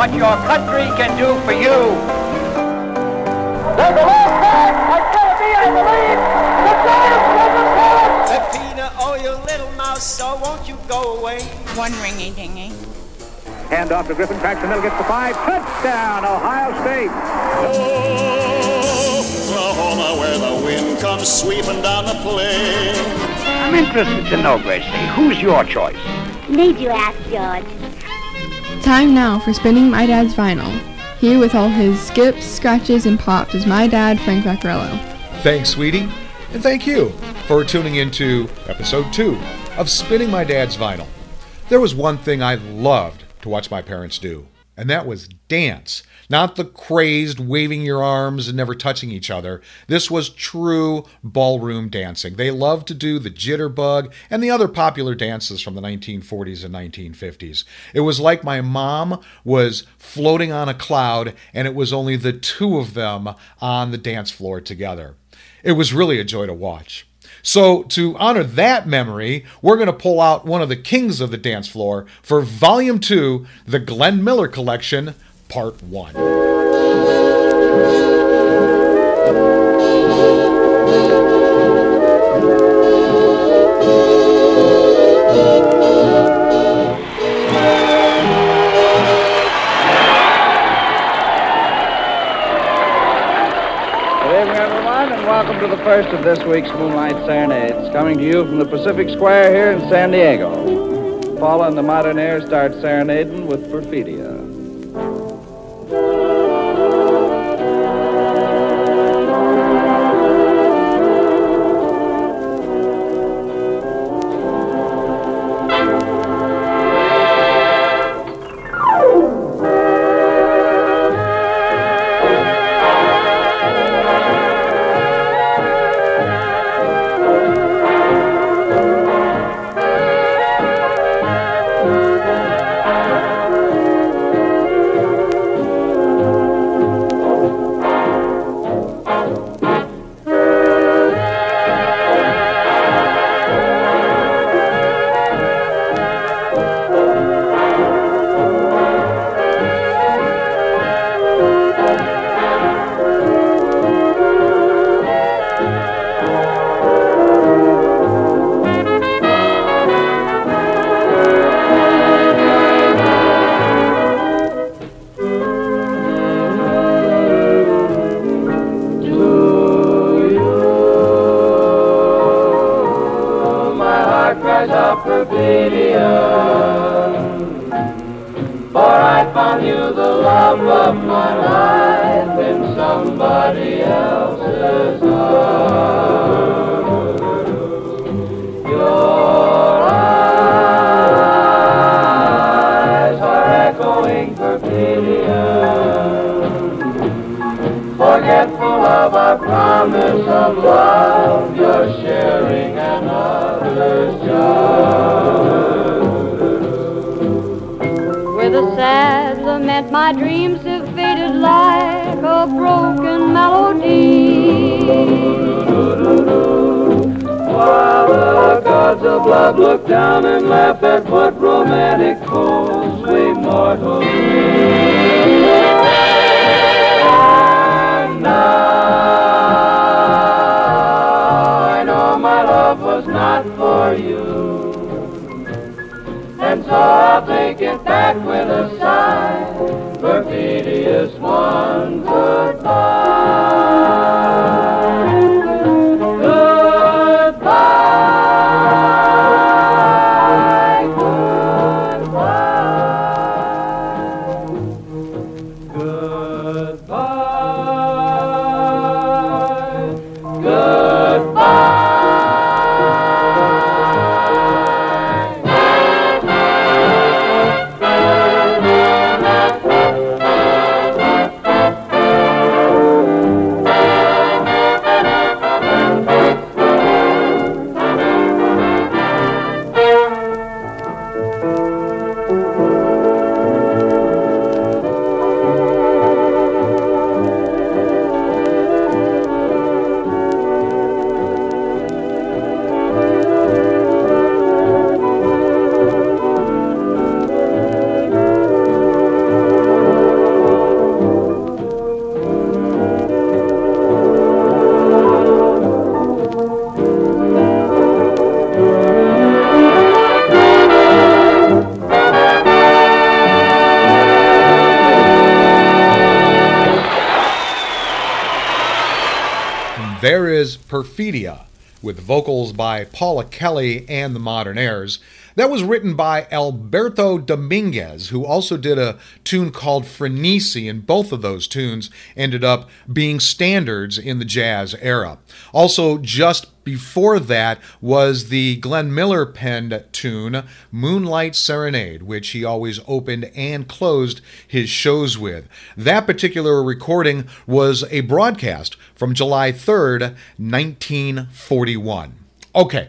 ask not what your country can do for you. There's a long pass. It's going to be, I believe, the Giants will the Peppina, oh, you little mouse, so won't you go away? One ringy dingy. Hand off to Griffin, cracks the middle, gets the five. Touchdown, Ohio State. Oh, Oklahoma, where the wind comes sweeping down the plain. I'm interested to know, Gracie, who's your choice? Need you ask, George? Time now for spinning my dad's vinyl. Here with all his skips, scratches, and pops is my dad, Frank Vaccarello. Thanks, sweetie, and thank you for tuning into episode two of Spinning My Dad's Vinyl. There was one thing I loved to watch my parents do, and that was dance. Not the crazed waving your arms and never touching each other. This was true ballroom dancing. They loved to do the jitterbug and the other popular dances from the 1940s and 1950s. It was like my mom was floating on a cloud and it was only the two of them on the dance floor together. It was really a joy to watch. So, to honor that memory, we're going to pull out one of the kings of the dance floor for Volume 2, the Glenn Miller Collection, Part 1. Welcome to the first of this week's Moonlight Serenades, coming to you from the Pacific Square here in San Diego. Paula and the Modernaires start serenading with Perfidia. Forgetful of our promise of love, you're sharing another's joy. With a sad lament, my dreams have faded like a broken melody. While the gods of love look down and laugh at what romantic fools we mortals do. It back with a sigh. Perfidious one, goodbye. Perfidia, with vocals by Paula Kelly and the Modernaires. That was written by Alberto Dominguez, who also did a tune called Frenesi, and both of those tunes ended up being standards in the jazz era. Also, just before that was the Glenn Miller penned tune, Moonlight Serenade, which he always opened and closed his shows with. That particular recording was a broadcast from July 3rd, 1941. Okay,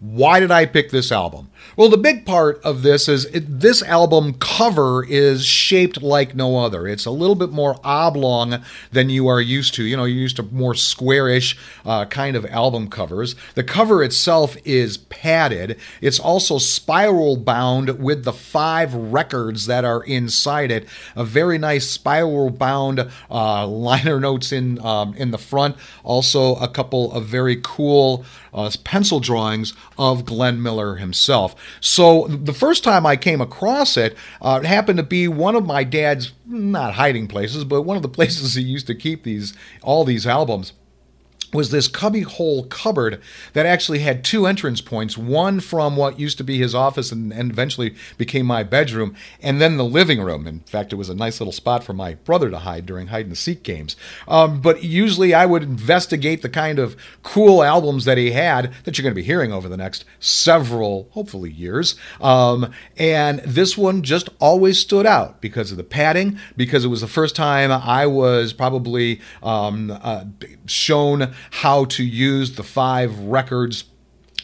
why did I pick this album? Well, the big part of this is it, this album cover is shaped like no other. It's a little bit more oblong than you are used to. You know, you're used to more squarish uh, kind of album covers. The cover itself is padded. It's also spiral bound with the five records that are inside it. A very nice spiral bound uh, liner notes in um, in the front. Also, a couple of very cool uh, pencil drawings of Glenn Miller himself. So the first time I came across it, uh, it happened to be one of my dad's not hiding places, but one of the places he used to keep these all these albums was this cubbyhole cupboard that actually had two entrance points one from what used to be his office and, and, eventually became my bedroom and then the living room. In fact it was a nice little spot for my brother to hide during hide and seek games. Um, but usually i would investigate the kind of cool albums that he had that you're going to be hearing over the next several hopefully years. Um, and this one just always stood out because of the padding because it was the first time i was probably um, uh, shown how to use the five records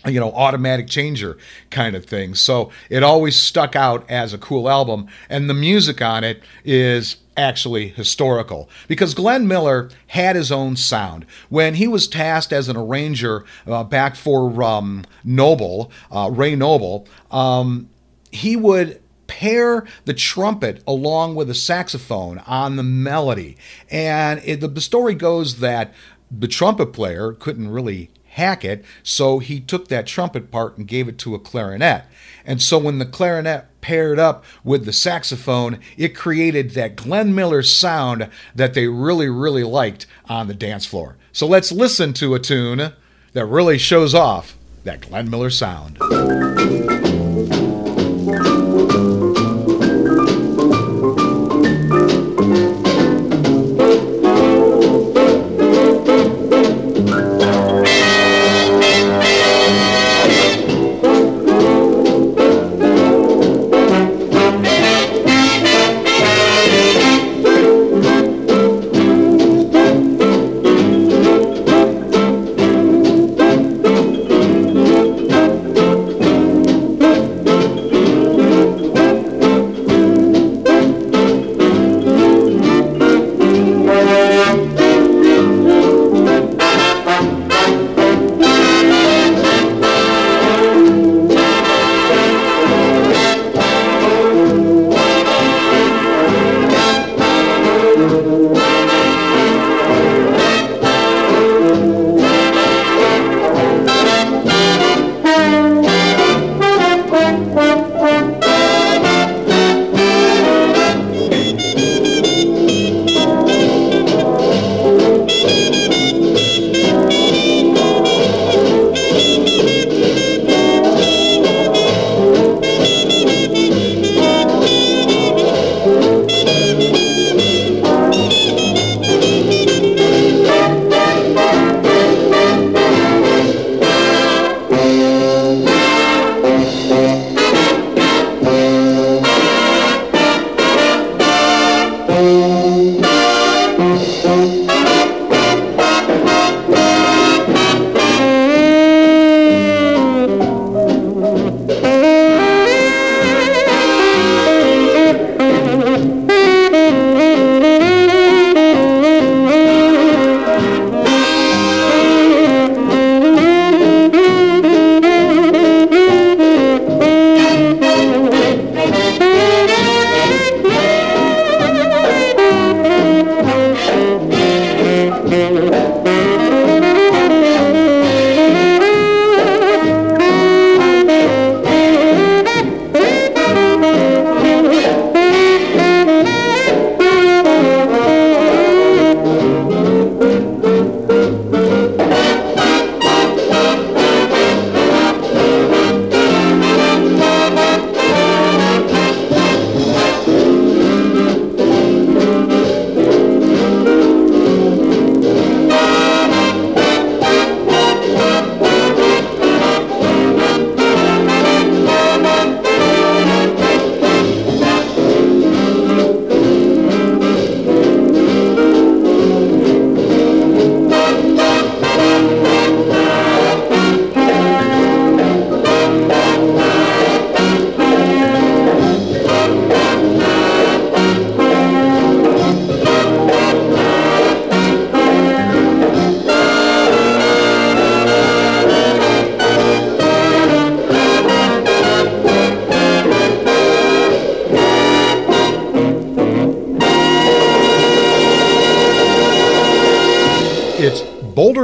you know, automatic changer kind of thing. So it always stuck out as a cool album. And the music on it is actually historical because Glenn Miller had his own sound. When he was tasked as an arranger uh, back for um, Noble, uh, Ray Noble, um, he would pair the trumpet along with the saxophone on the melody. And it, the, the story goes that the trumpet player couldn't really hack it, so he took that trumpet part and gave it to a clarinet. And so when the clarinet paired up with the saxophone, it created that Glenn Miller sound that they really, really liked on the dance floor. So let's listen to a tune that really shows off that Glenn Miller sound.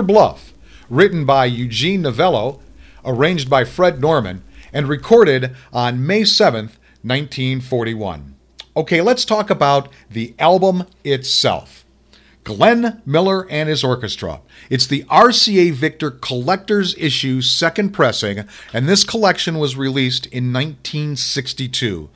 Bluff, written by Eugene Novello, arranged by Fred Norman, and recorded on May 7th, 1941. Okay, let's talk about the album itself. Glenn Miller and his orchestra. It's the RCA Victor Collector's Issue second pressing, and this collection was released in 1962.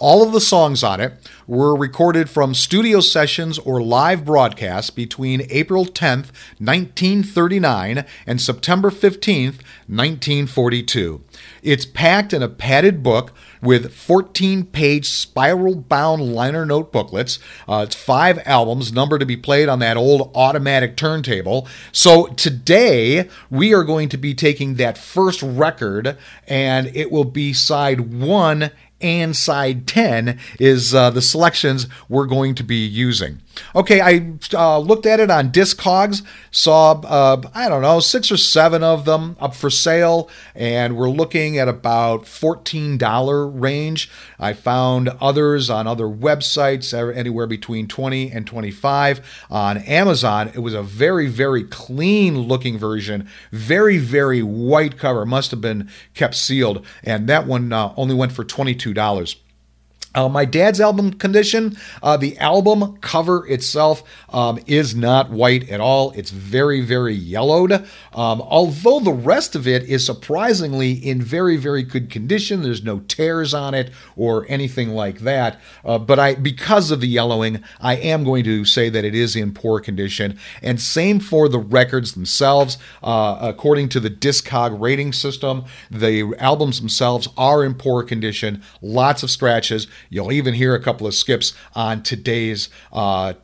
All of the songs on it were recorded from studio sessions or live broadcasts between April 10th, 1939 and September 15th, 1942. It's packed in a padded book with 14 page spiral bound liner note booklets. Uh, it's five albums, number to be played on that old automatic turntable. So today we are going to be taking that first record and it will be side one and side 10 is uh, the selections we're going to be using. Okay, I uh, looked at it on Discogs, saw, uh, I don't know, six or seven of them up for sale, and we're looking at about $14 range. I found others on other websites, anywhere between 20 and 25 On Amazon, it was a very, very clean looking version, very, very white cover, must have been kept sealed, and that one uh, only went for $22. Uh, my dad's album condition, uh, the album cover itself um, is not white at all. It's very, very yellowed. Um, although the rest of it is surprisingly in very, very good condition. There's no tears on it or anything like that. Uh, but I, because of the yellowing, I am going to say that it is in poor condition. And same for the records themselves. Uh, according to the Discog rating system, the albums themselves are in poor condition. Lots of scratches. You'll even hear a couple of skips on today's uh,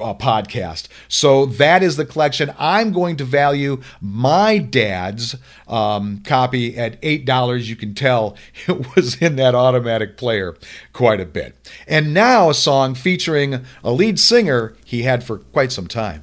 uh, podcast. So that is the collection. I'm going to value my dad's um, copy at $8. You can tell it was in that automatic player quite a bit. And now a song featuring a lead singer he had for quite some time.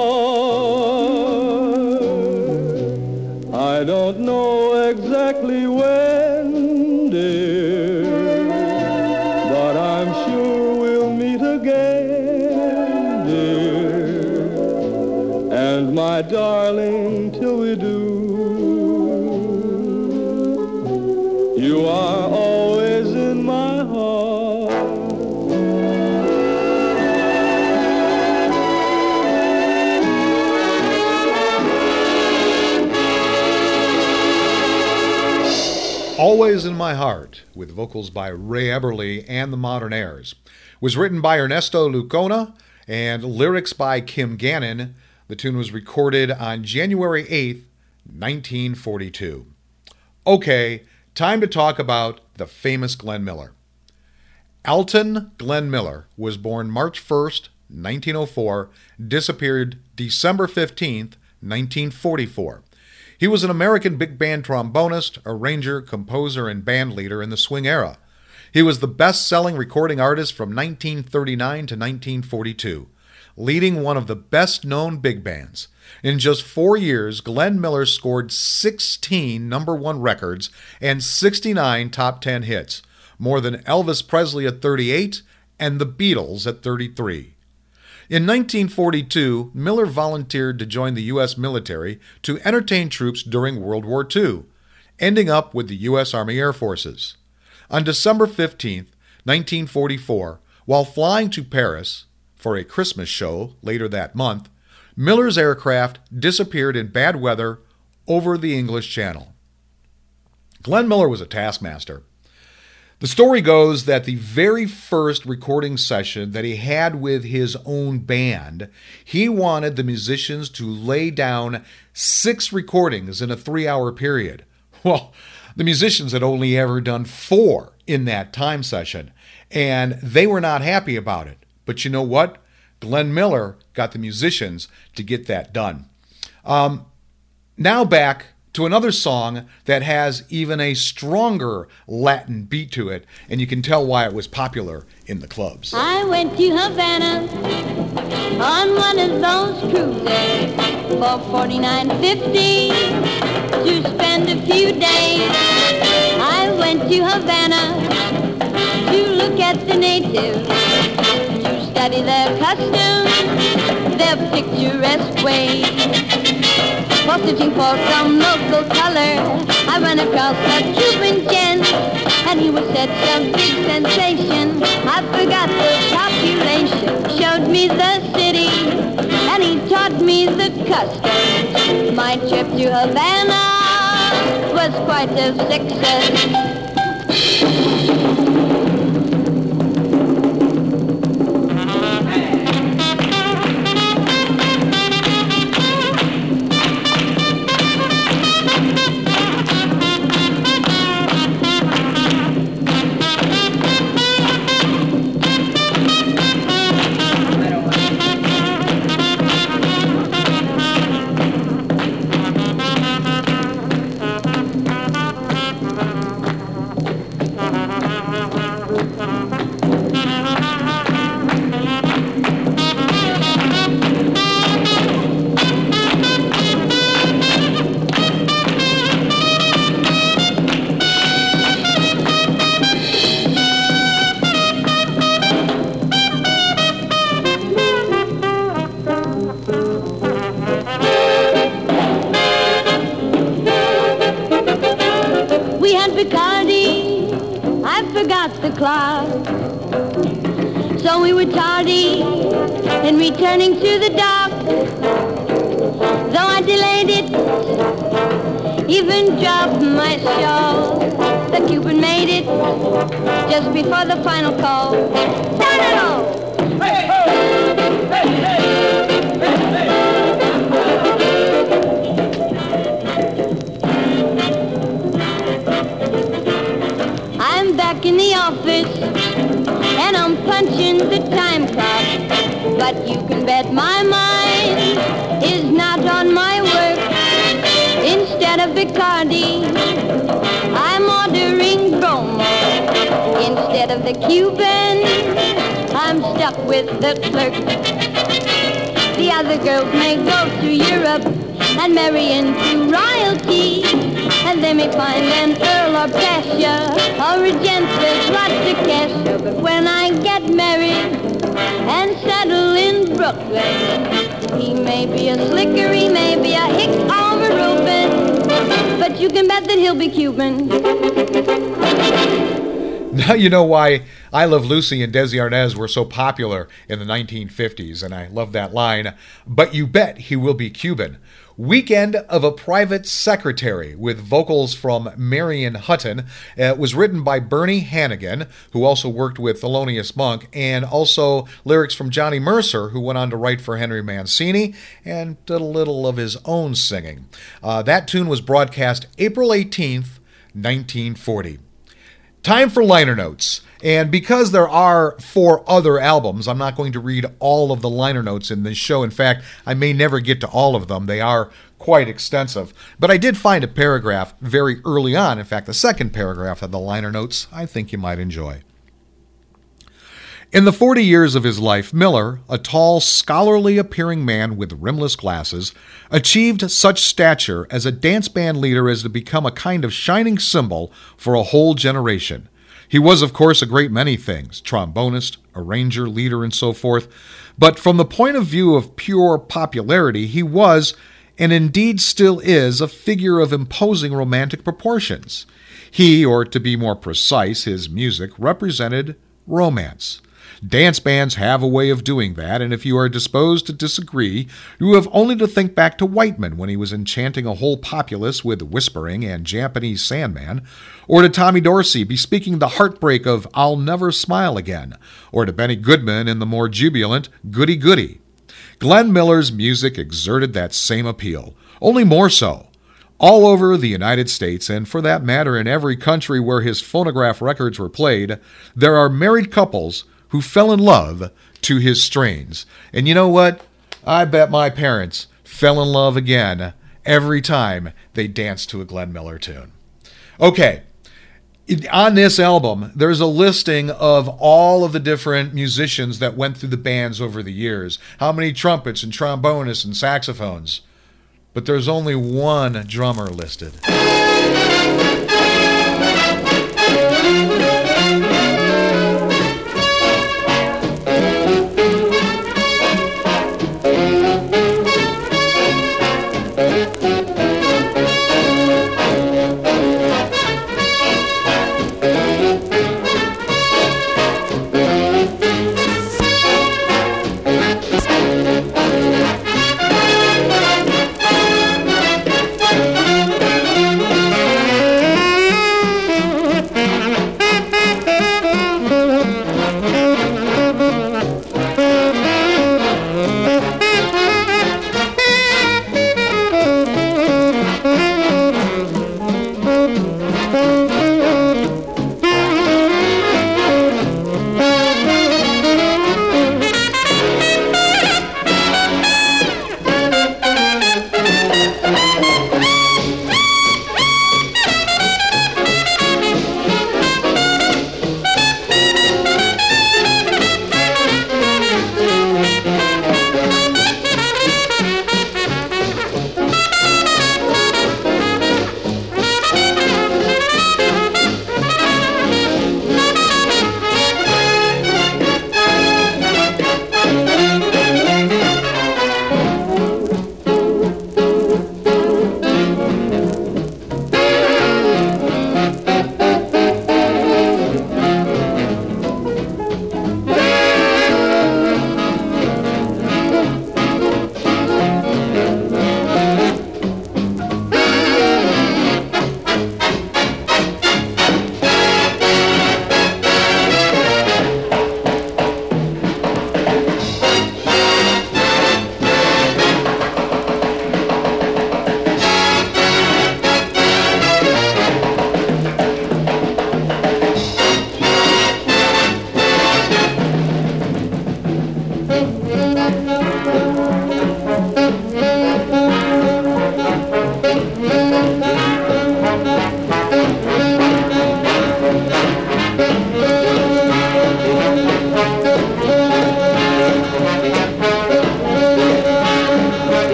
You are always in my heart. Always in My Heart, with vocals by Ray Eberle and the Modernaires, was written by Ernesto Lecuona and lyrics by Kim Gannon. The tune was recorded on January 8, 1942. Okay, time to talk about the famous Glenn Miller. Alton Glenn Miller was born March 1st, 1904, disappeared December 15th, 1944. He was an American big band trombonist, arranger, composer, and band leader in the swing era. He was the best selling recording artist from 1939 to 1942, leading one of the best known big bands. In just four years, Glenn Miller scored 16 number one records and 69 top 10 hits, more than Elvis Presley at 38 and the Beatles at 33. In 1942, Miller volunteered to join the U.S. military to entertain troops during World War II, ending up with the U.S. Army Air Forces. On December 15, 1944, while flying to Paris for a Christmas show later that month, Miller's aircraft disappeared in bad weather over the English Channel. Glenn Miller was a taskmaster. The story goes that the very first recording session that he had with his own band, he wanted the musicians to lay down six recordings in a three hour period. Well, the musicians had only ever done four in that time session, and they were not happy about it. But you know what? Glenn Miller got the musicians to get that done. Um, now back to another song that has even a stronger Latin beat to it, and you can tell why it was popular in the clubs. I went to Havana on one of those cruises for forty-nine fifty to spend a few days. I went to Havana to look at the natives, study their customs, their picturesque ways. For searching for some local color, I ran across a Cuban gent, and he was such a big sensation. I forgot the population, showed me the city, and he taught me the customs. My trip to Havana was quite a success. Returning to the dock. Though I delayed it, even dropped my shawl. The Cuban made it just before the final call. Hey, hey, hey, I'm back in the office and I'm punching the time clock. But you can bet my mind is not on my work. Instead of Bacardi, I'm ordering Bromo. Instead of the Cuban, I'm stuck with the clerk. The other girls may go to Europe and marry into royalty. And they may find an earl or pasha or a gent with lots of cash. But when I Brooklyn. He may be a slicker, he may be a hick or a Reuben, but you can bet that he'll be Cuban. Now you know why I Love Lucy and Desi Arnaz were so popular in the 1950s, and I love that line. But you bet he will be Cuban. Weekend of a Private Secretary with vocals from Marion Hutton. It was written by Bernie Hanighen, who also worked with Thelonious Monk, and also lyrics from Johnny Mercer, who went on to write for Henry Mancini and did a little of his own singing. Uh, that tune was broadcast April 18th, 1940. Time for liner notes. And because there are four other albums, I'm not going to read all of the liner notes in this show. In fact, I may never get to all of them. They are quite extensive. But I did find a paragraph very early on. In fact, the second paragraph of the liner notes I think you might enjoy. In the 40 years of his life, Miller, a tall, scholarly appearing man with rimless glasses, achieved such stature as a dance band leader as to become a kind of shining symbol for a whole generation. He was, of course, a great many things trombonist, arranger, leader, and so forth. But from the point of view of pure popularity, he was, and indeed still is, a figure of imposing romantic proportions. He, or to be more precise, his music, represented romance. Dance bands have a way of doing that, and if you are disposed to disagree, you have only to think back to Whiteman when he was enchanting a whole populace with whispering and Japanese Sandman, or to Tommy Dorsey bespeaking the heartbreak of I'll Never Smile Again, or to Benny Goodman in the more jubilant Goody Goody. Glenn Miller's music exerted that same appeal, only more so. All over the United States, and for that matter in every country where his phonograph records were played, there are married couples who fell in love to his strains. And you know what? I bet my parents fell in love again every time they danced to a Glenn Miller tune. Okay, on this album, there's a listing of all of the different musicians that went through the bands over the years. How many trumpets and trombonists and saxophones? But there's only one drummer listed.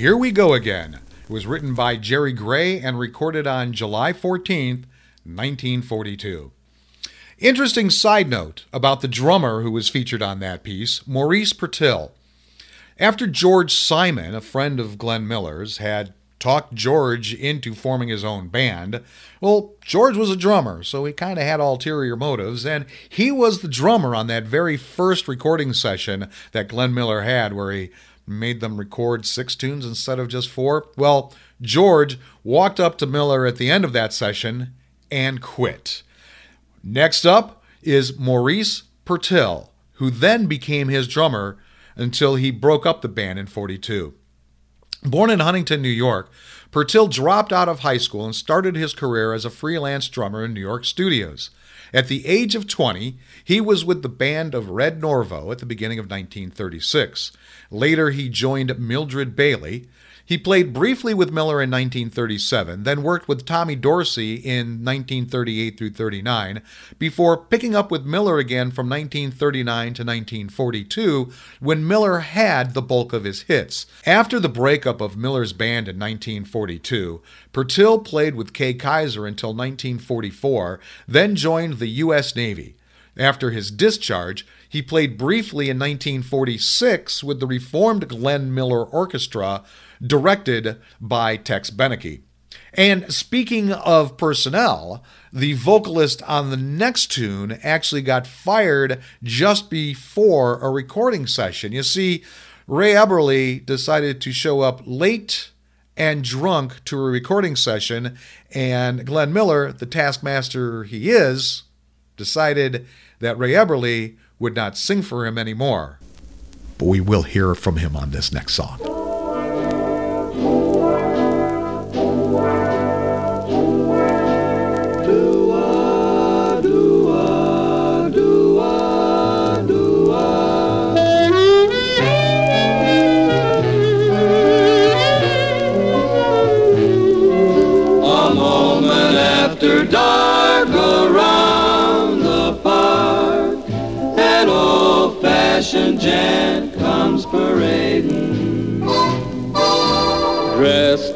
Here We Go Again. It was written by Jerry Gray and recorded on July 14th, 1942. Interesting side note about the drummer who was featured on that piece, Maurice Purtill. After George Simon, a friend of Glenn Miller's, had talked George into forming his own band, well, George was a drummer, so he kind of had ulterior motives, and he was the drummer on that very first recording session that Glenn Miller had where he made them record six tunes instead of just four. Well, George walked up to Miller at the end of that session and quit. Next up is Maurice Purtill, who then became his drummer until he broke up the band in 42. Born in Huntington, New York, Purtill dropped out of high school and started his career as a freelance drummer in New York studios. At the age of 20, he was with the band of Red Norvo at the beginning of 1936. Later, he joined Mildred Bailey, he played briefly with Miller in 1937, then worked with Tommy Dorsey in 1938 through 39, before picking up with Miller again from 1939 to 1942, when Miller had the bulk of his hits. After the breakup of Miller's band in 1942, Purtill played with Kay Kyser until 1944, then joined the U.S. Navy. After his discharge, he played briefly in 1946 with the reformed Glenn Miller Orchestra, directed by Tex Beneke. And speaking of personnel, the vocalist on the next tune actually got fired just before a recording session. You see, Ray Eberle decided to show up late and drunk to a recording session, and Glenn Miller, the taskmaster he is, decided that Ray Eberle would not sing for him anymore. But we will hear from him on this next song.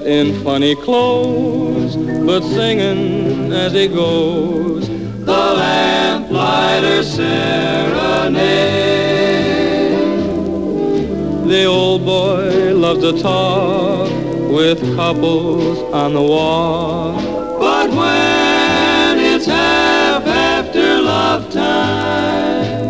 In funny clothes, but singing as he goes. The lamplighter serenade. The old boy loves to talk with couples on the walk. But when it's half after love time,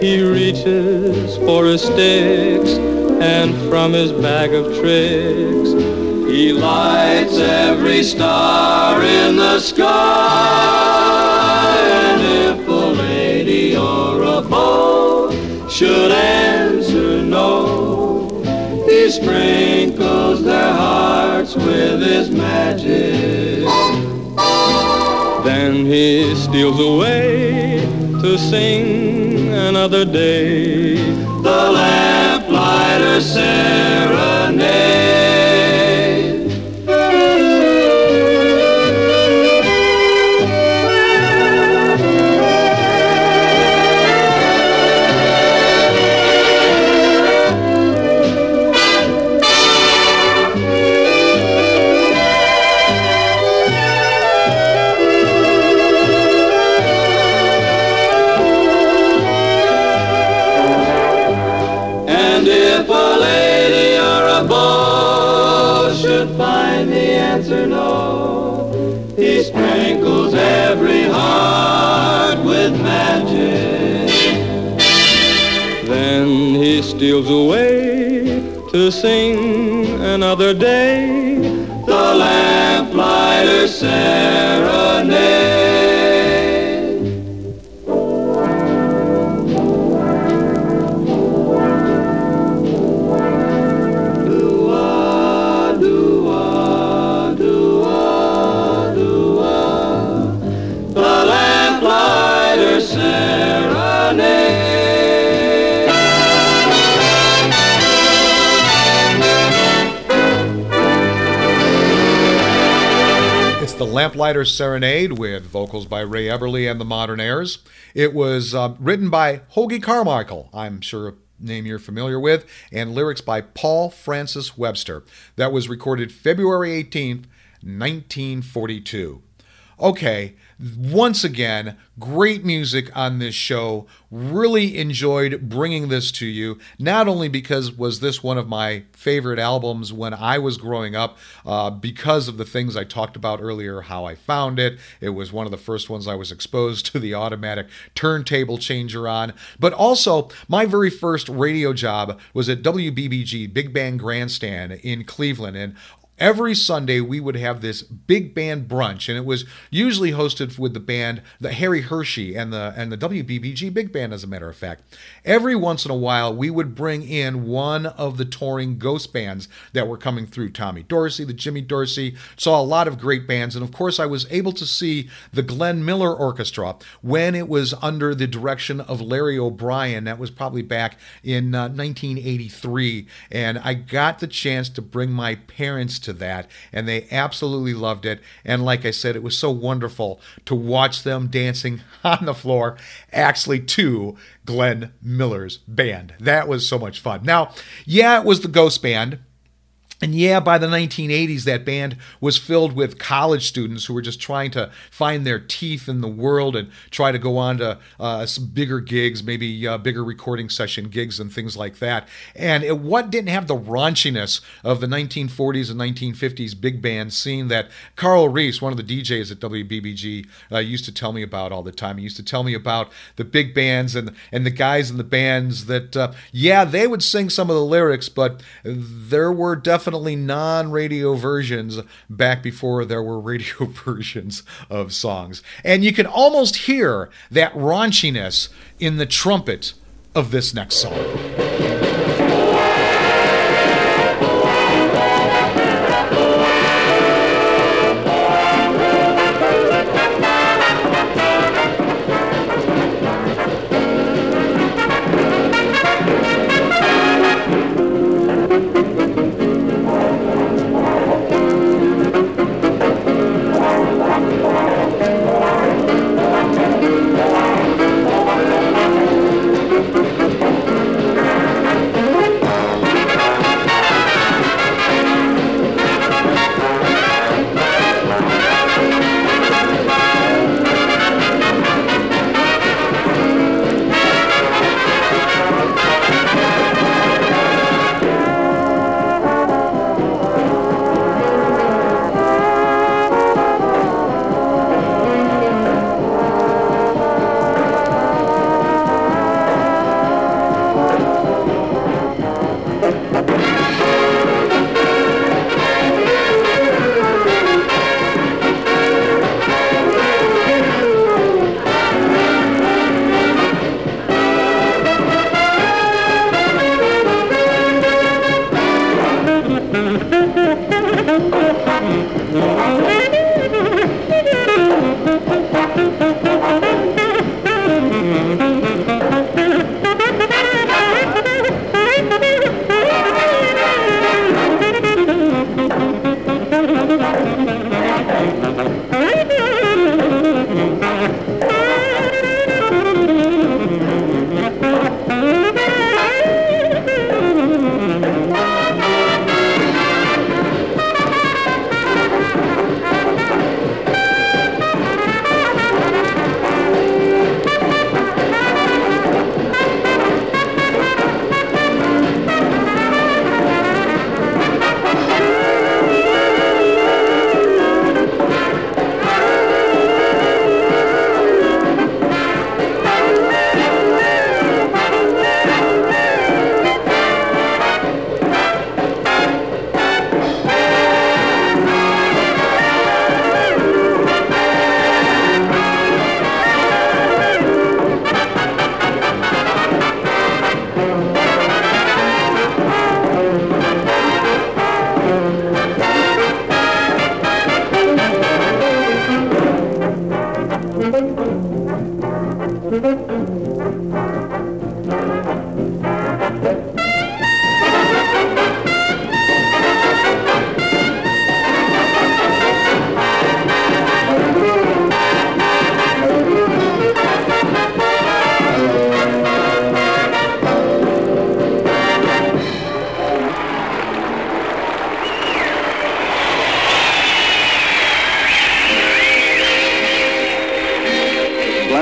He reaches for his sticks, and from his bag of tricks, he lights every star in the sky. And if a lady or a beau should answer no, he sprinkles their hearts with his magic. then he steals away to sing another day. The lamplighter serenade. He steals away to sing another day. The lamplighter serenade. Lamplighter Serenade with vocals by Ray Eberle and the Modernaires. It was uh, written by Hoagie Carmichael. I'm sure a name you're familiar with, and lyrics by Paul Francis Webster. That was recorded February 18th, 1942. Okay, once again, great music on this show. Really enjoyed bringing this to you. Not only because was this one of my favorite albums when I was growing up, uh, because of the things I talked about earlier, how I found it. It was one of the first ones I was exposed to the automatic turntable changer on. But also, my very first radio job was at WBBG Big Bang Grandstand in Cleveland, and every Sunday we would have this big band brunch, and it was usually hosted with the band, the Harry Hershey and the and the WBBG big band, as a matter of fact. Every once in a while, we would bring in one of the touring ghost bands that were coming through. Tommy Dorsey, the Jimmy Dorsey, saw a lot of great bands, and of course, I was able to see the Glenn Miller Orchestra when it was under the direction of Larry O'Brien. That was probably back in uh, 1983, and I got the chance to bring my parents to that, and they absolutely loved it. And like I said, it was so wonderful to watch them dancing on the floor, actually to Glenn Miller's band. That was so much fun. Now, yeah, it was the Ghost Band. And yeah, by the 1980s, that band was filled with college students who were just trying to find their teeth in the world and try to go on to uh, some bigger gigs, maybe uh, bigger recording session gigs and things like that. And it what didn't have the raunchiness of the 1940s and 1950s big band scene that Carl Reese, one of the DJs at WBBG, uh, used to tell me about all the time. He used to tell me about the big bands and and the guys in the bands that, uh, yeah, they would sing some of the lyrics, but there were definitely definitely non radio versions back before there were radio versions of songs. And you can almost hear that raunchiness in the trumpet of this next song.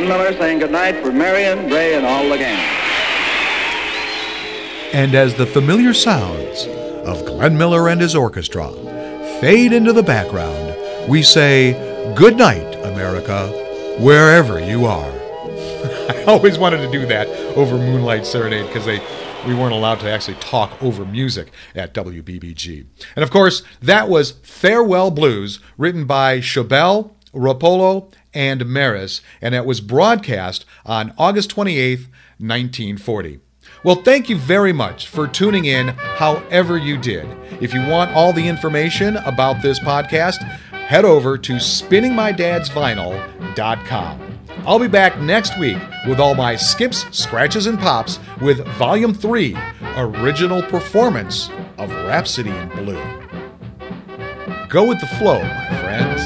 Miller saying goodnight for Marion, Ray, and all the gang. And as the familiar sounds of Glenn Miller and his orchestra fade into the background, we say, Good night, America, wherever you are. I always wanted to do that over Moonlight Serenade because they we weren't allowed to actually talk over music at WBBG. And of course, that was Farewell Blues, written by Schoebel, Rappolo, and Mares, and it was broadcast on August 28th, 1940. Well, thank you very much for tuning in however you did. If you want all the information about this podcast, head over to spinningmydadsvinyl.com. I'll be back next week with all my skips, scratches, and pops with Volume 3 Original Performance of Rhapsody in Blue. Go with the flow, my friends.